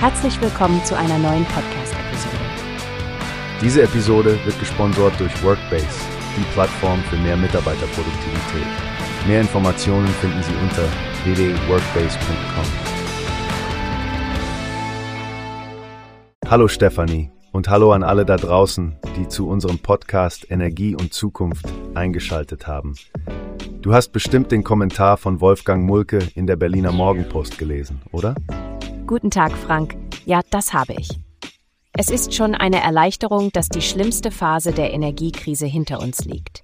Herzlich willkommen zu einer neuen Podcast-Episode. Diese Episode wird gesponsert durch Workbase, die Plattform für mehr Mitarbeiterproduktivität. Mehr Informationen finden Sie unter www.workbase.com. Hallo Stefanie und hallo an alle da draußen, die zu unserem Podcast Energie und Zukunft eingeschaltet haben. Du hast bestimmt den Kommentar von Wolfgang Mulke in der Berliner Morgenpost gelesen, oder? Guten Tag, Frank. Ja, das habe ich. Es ist schon eine Erleichterung, dass die schlimmste Phase der Energiekrise hinter uns liegt.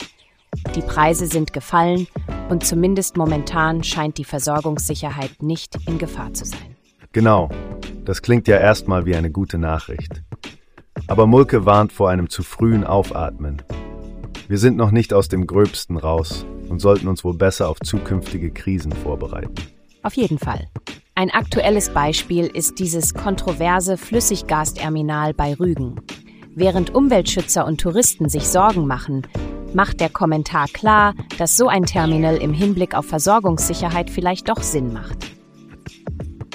Die Preise sind gefallen und zumindest momentan scheint die Versorgungssicherheit nicht in Gefahr zu sein. Genau, das klingt ja erstmal wie eine gute Nachricht. Aber Mulke warnt vor einem zu frühen Aufatmen. Wir sind noch nicht aus dem Gröbsten raus und sollten uns wohl besser auf zukünftige Krisen vorbereiten. Auf jeden Fall. Ein aktuelles Beispiel ist dieses kontroverse Flüssiggasterminal bei Rügen. Während Umweltschützer und Touristen sich Sorgen machen, macht der Kommentar klar, dass so ein Terminal im Hinblick auf Versorgungssicherheit vielleicht doch Sinn macht.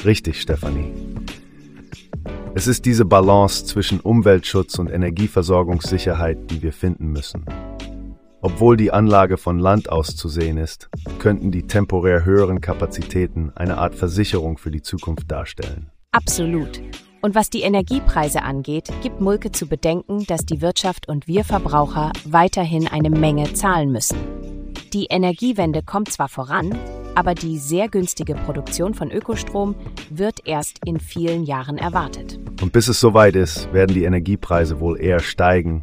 Richtig, Stefanie. Es ist diese Balance zwischen Umweltschutz und Energieversorgungssicherheit, die wir finden müssen. Obwohl die Anlage von Land aus zu sehen ist, könnten die temporär höheren Kapazitäten eine Art Versicherung für die Zukunft darstellen. Absolut. Und was die Energiepreise angeht, gibt Mulke zu bedenken, dass die Wirtschaft und wir Verbraucher weiterhin eine Menge zahlen müssen. Die Energiewende kommt zwar voran, aber die sehr günstige Produktion von Ökostrom wird erst in vielen Jahren erwartet. Und bis es soweit ist, werden die Energiepreise wohl eher steigen,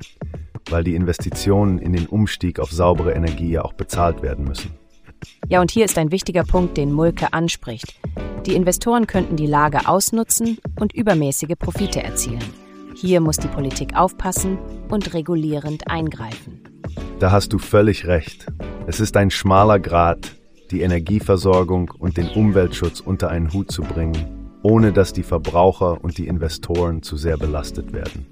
weil die Investitionen in den Umstieg auf saubere Energie ja auch bezahlt werden müssen. Ja, und hier ist ein wichtiger Punkt, den Mulke anspricht. Die Investoren könnten die Lage ausnutzen und übermäßige Profite erzielen. Hier muss die Politik aufpassen und regulierend eingreifen. Da hast du völlig recht. Es ist ein schmaler Grat, die Energieversorgung und den Umweltschutz unter einen Hut zu bringen, ohne dass die Verbraucher und die Investoren zu sehr belastet werden.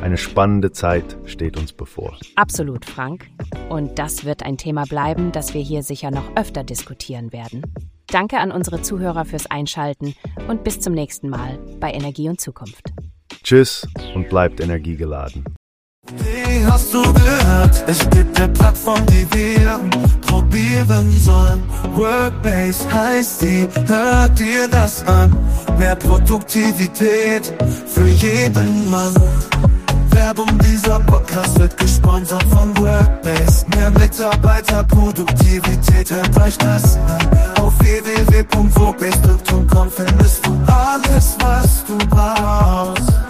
Eine spannende Zeit steht uns bevor. Absolut, Frank. Und das wird ein Thema bleiben, das wir hier sicher noch öfter diskutieren werden. Danke an unsere Zuhörer fürs Einschalten und bis zum nächsten Mal bei Energie und Zukunft. Tschüss und bleibt energiegeladen. Wie hast du gehört? Es gibt eine Plattform, die wir probieren sollen. Workbase heißt die, hört dir das an. Mehr Produktivität für jeden Mann. Werbung, dieser Podcast wird gesponsert von Workbase. Mehr Mitarbeiterproduktivität erreicht das Auf www.workbase.com findest du alles, was du brauchst.